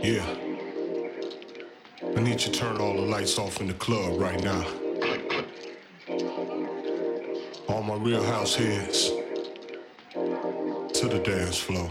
Yeah. I need you to turn all the lights off in the club right now. All my real house heads to the dance floor.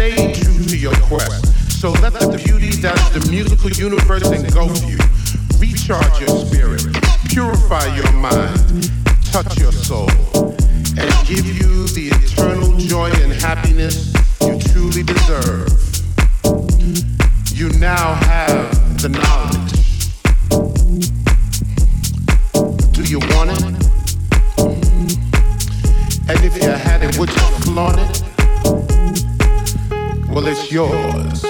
Your quest. So let the beauty that's the musical universe engulf you. Recharge your spirit, purify your mind, touch your soul, and give you the eternal joy and happiness you truly deserve. You now have the knowledge. Do you want it? And if you had it, would you flaunt it? It's yours.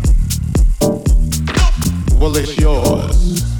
Well, it's yours.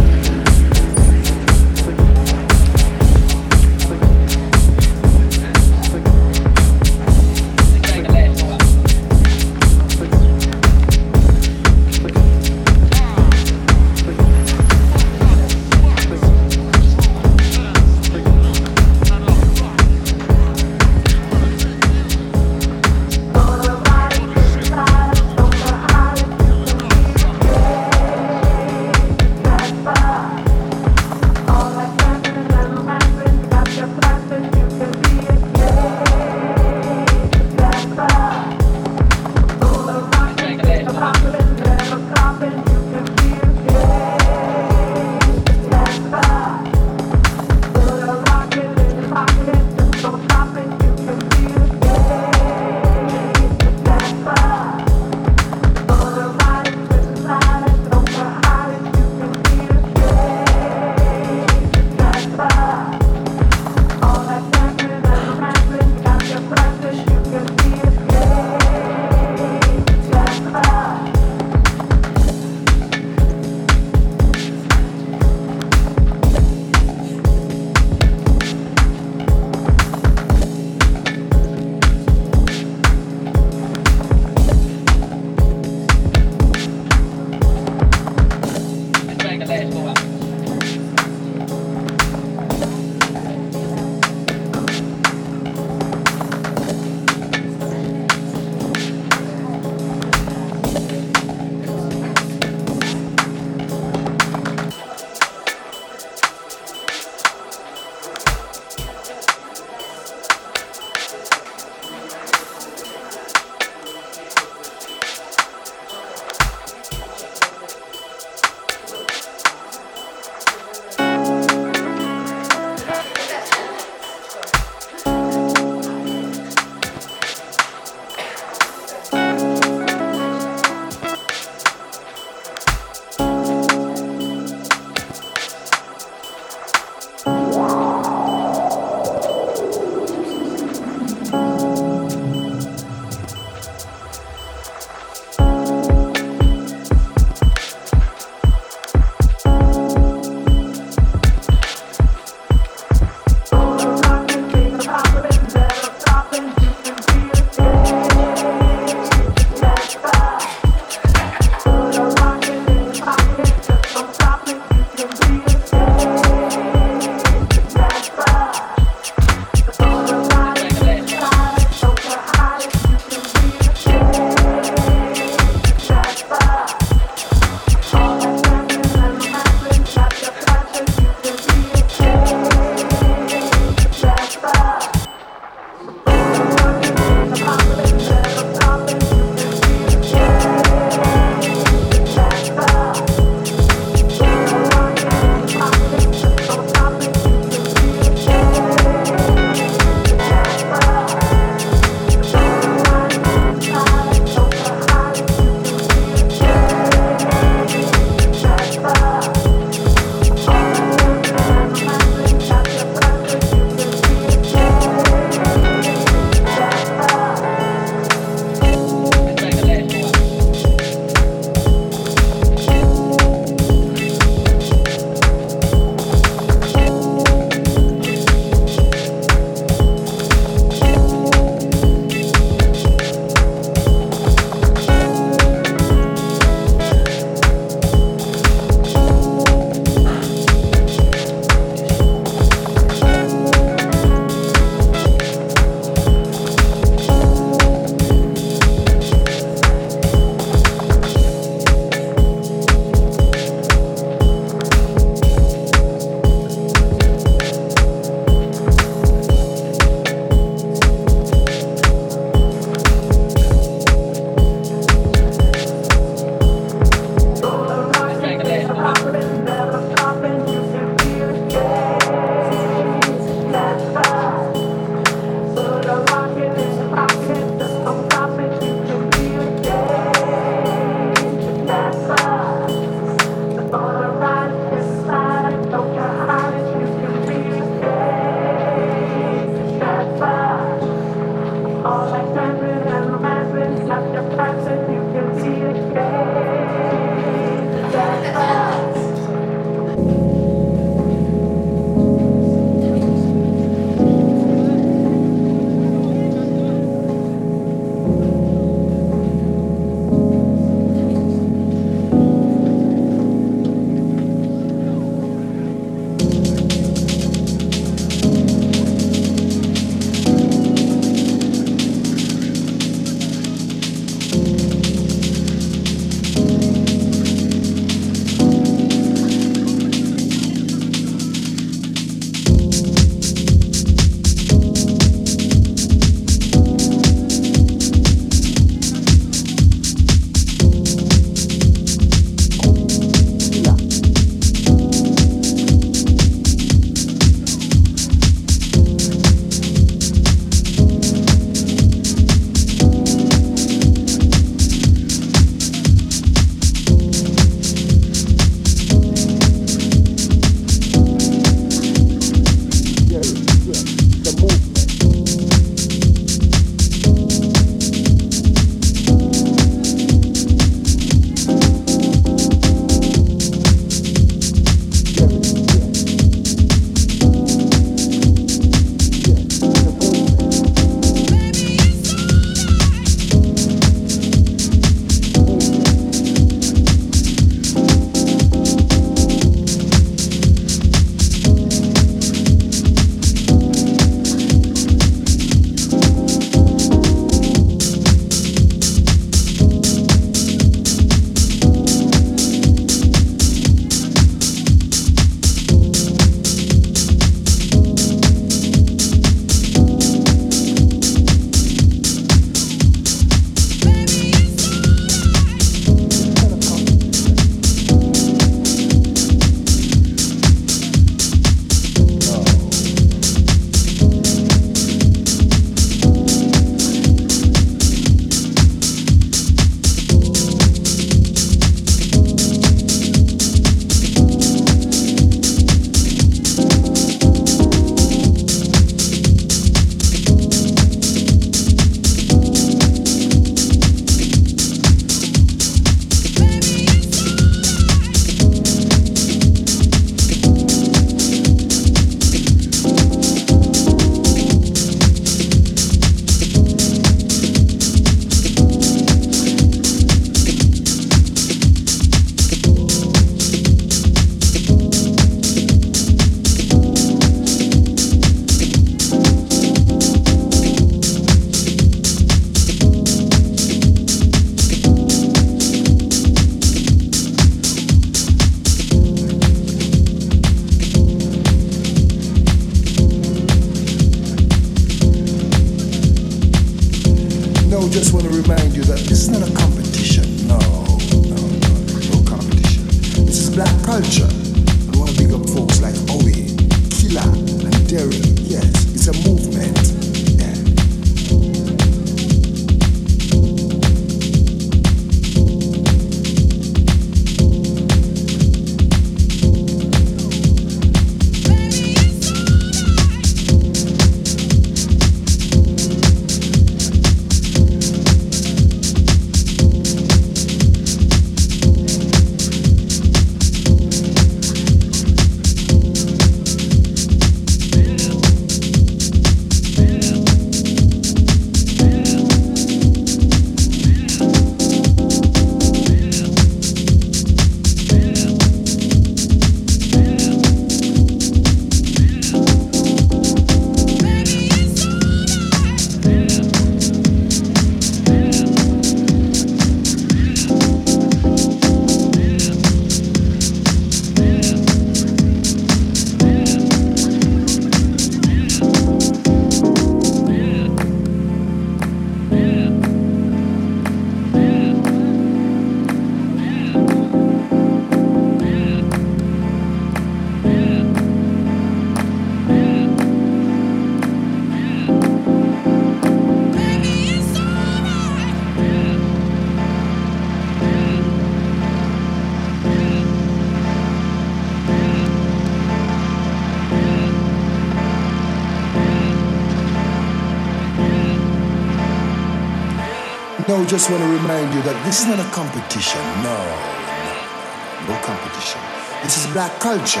Just want to remind you that this is not a competition. No, no, no competition. This is black culture.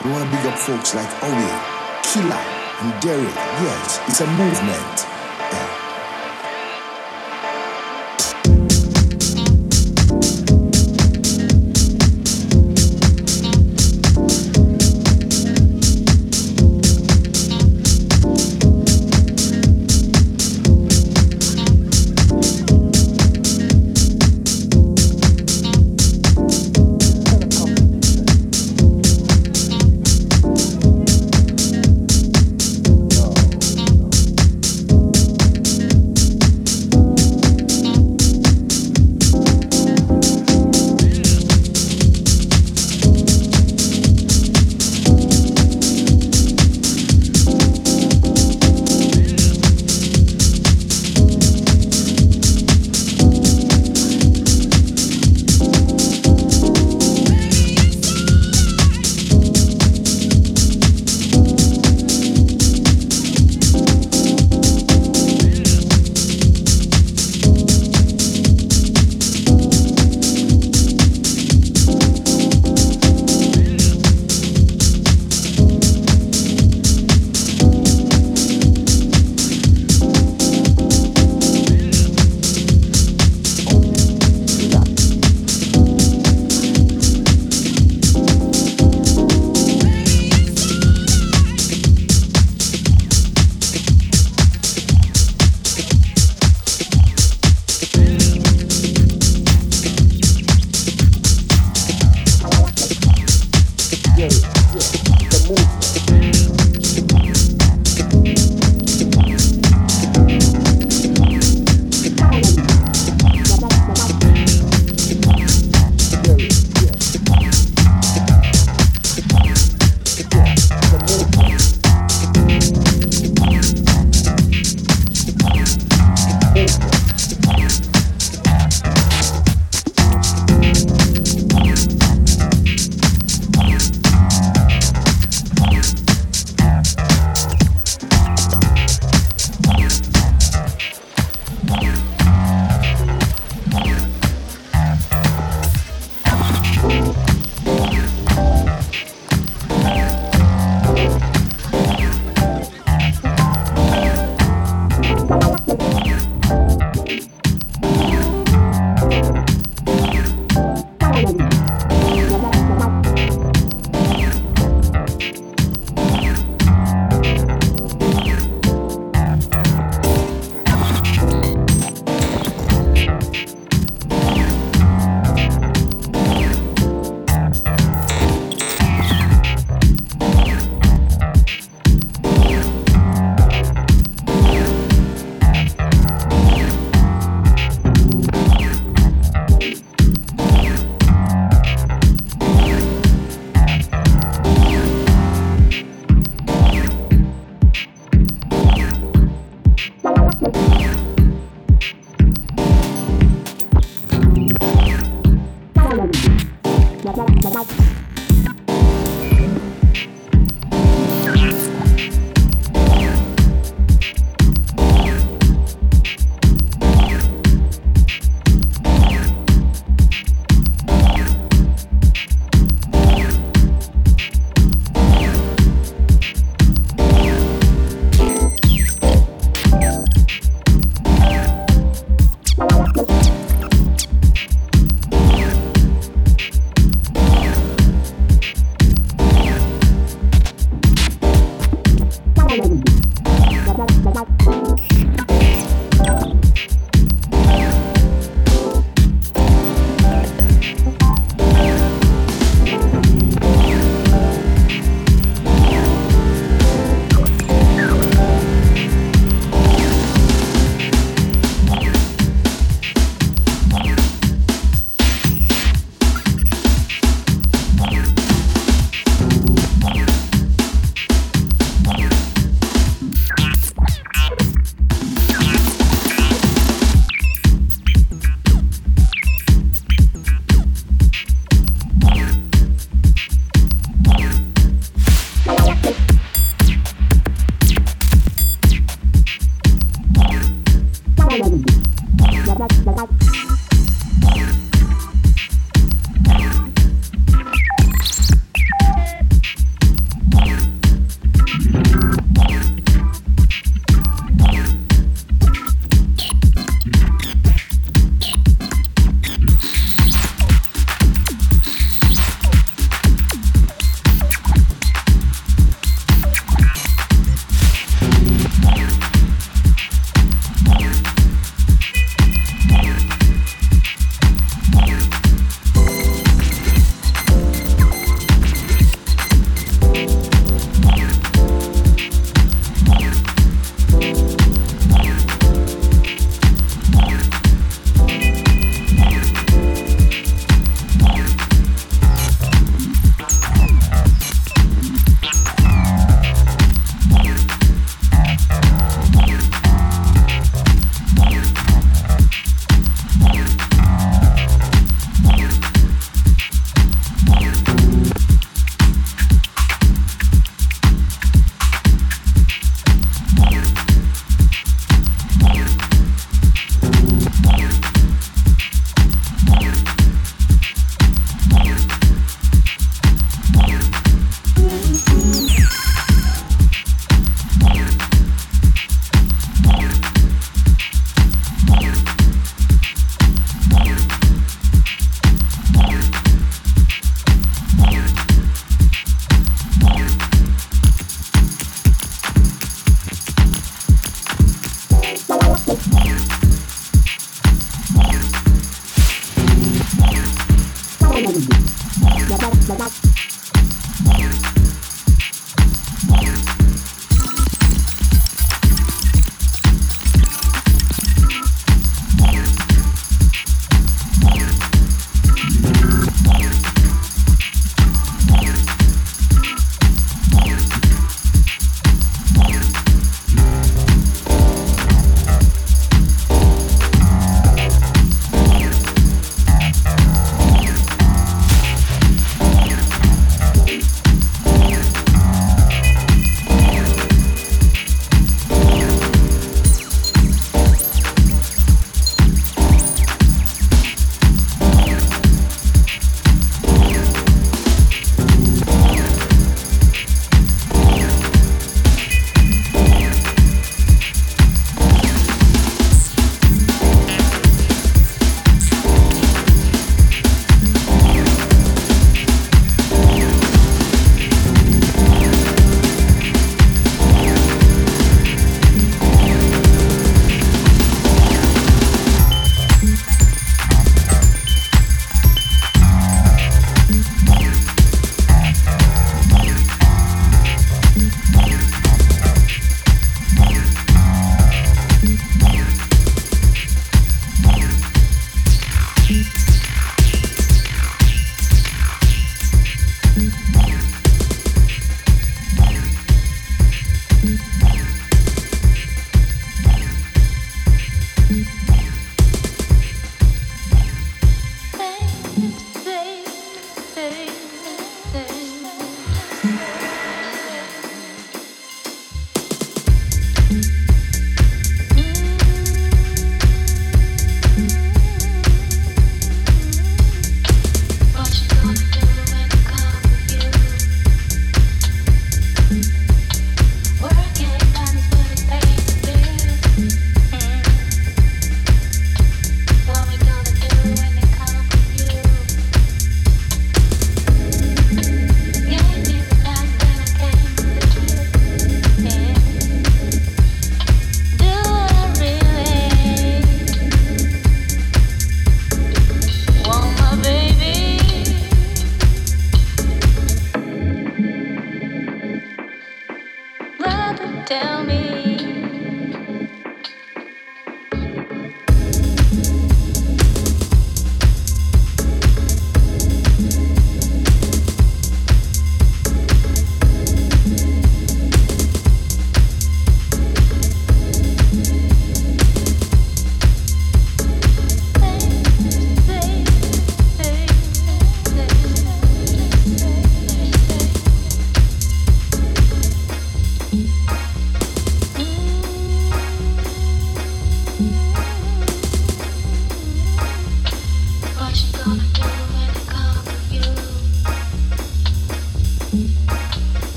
We want to big up folks like Owie, Killer, and Derek. Yes, it's a movement.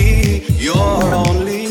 You're only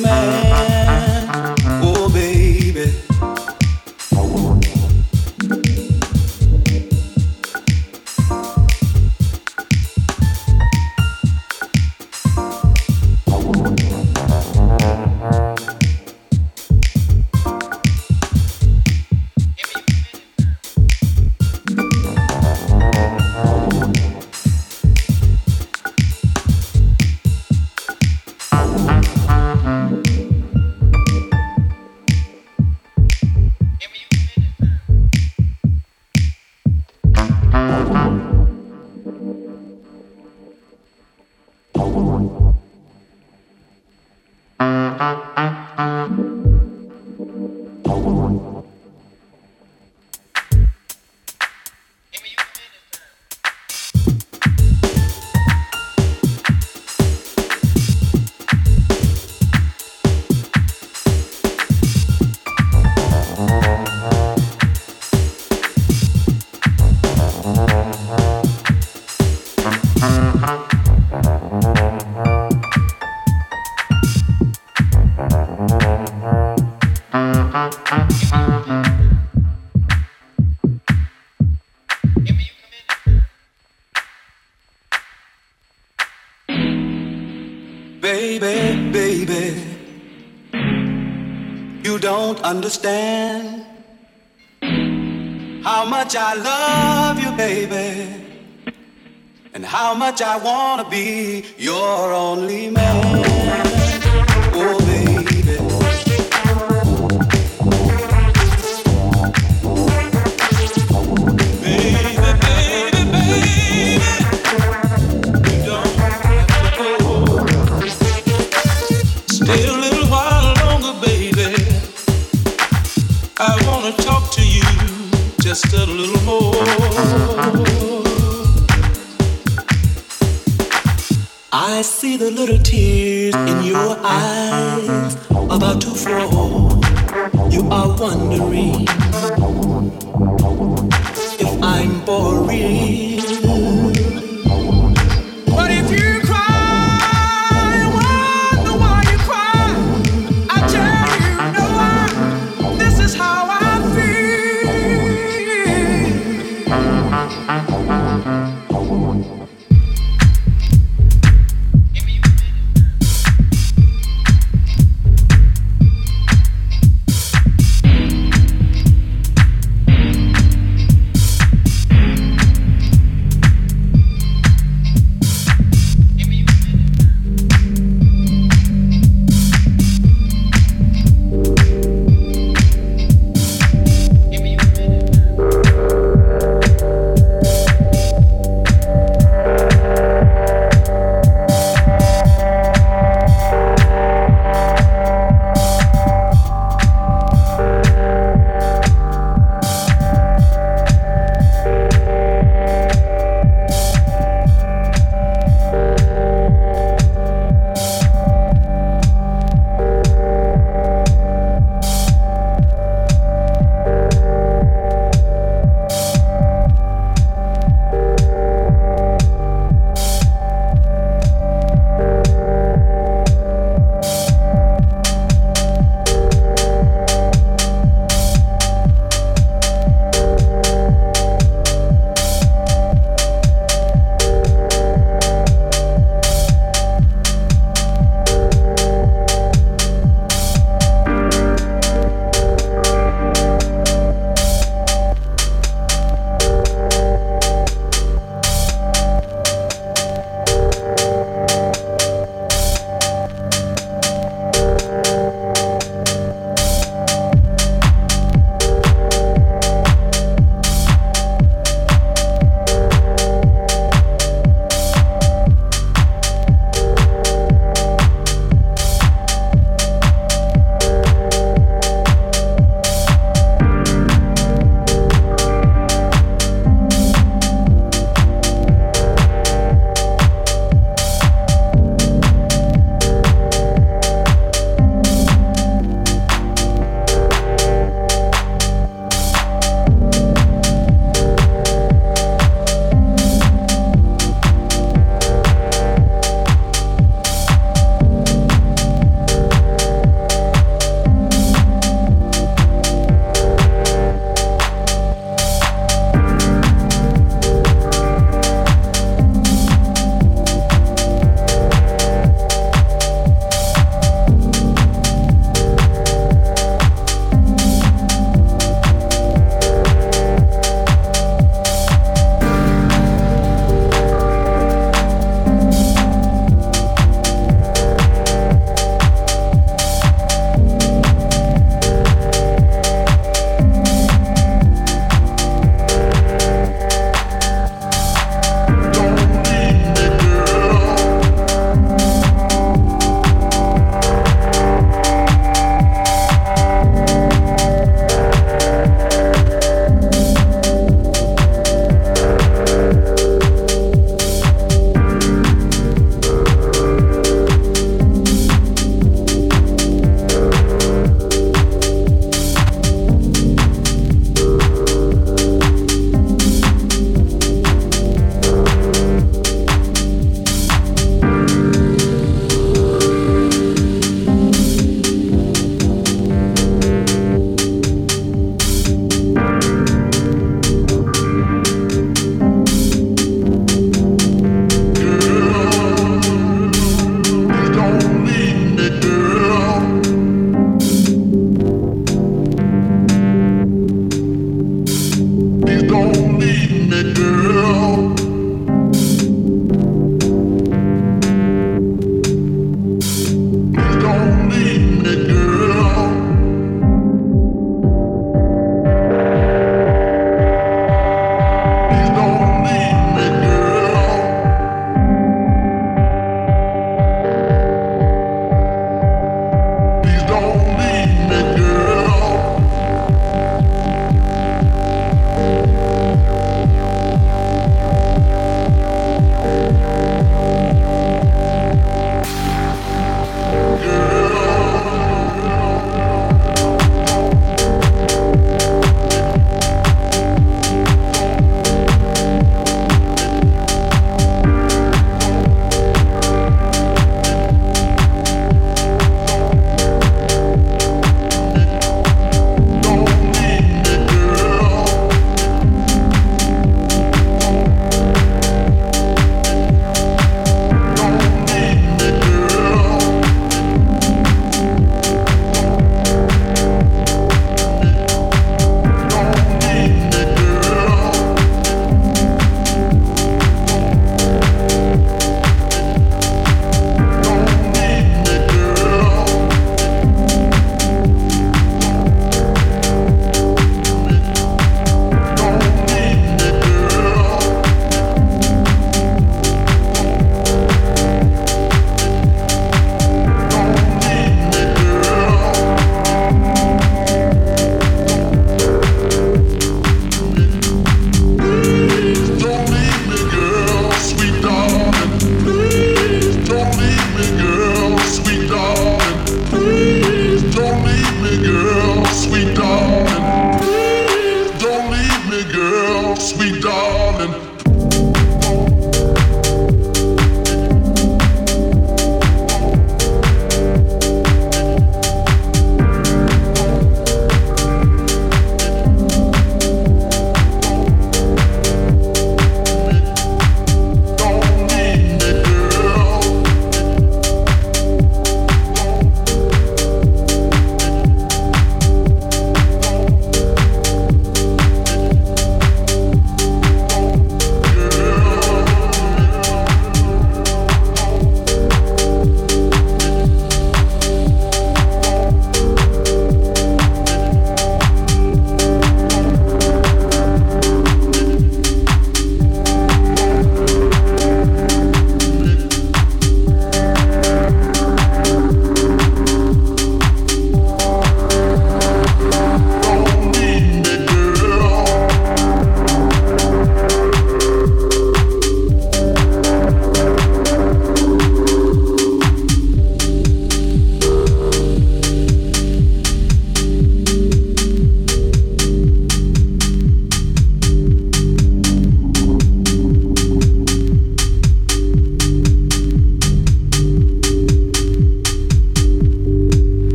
understand how much I love you, baby, and how much I wanna be your only man. See the little tears in your eyes about to flow. You are wondering if I'm real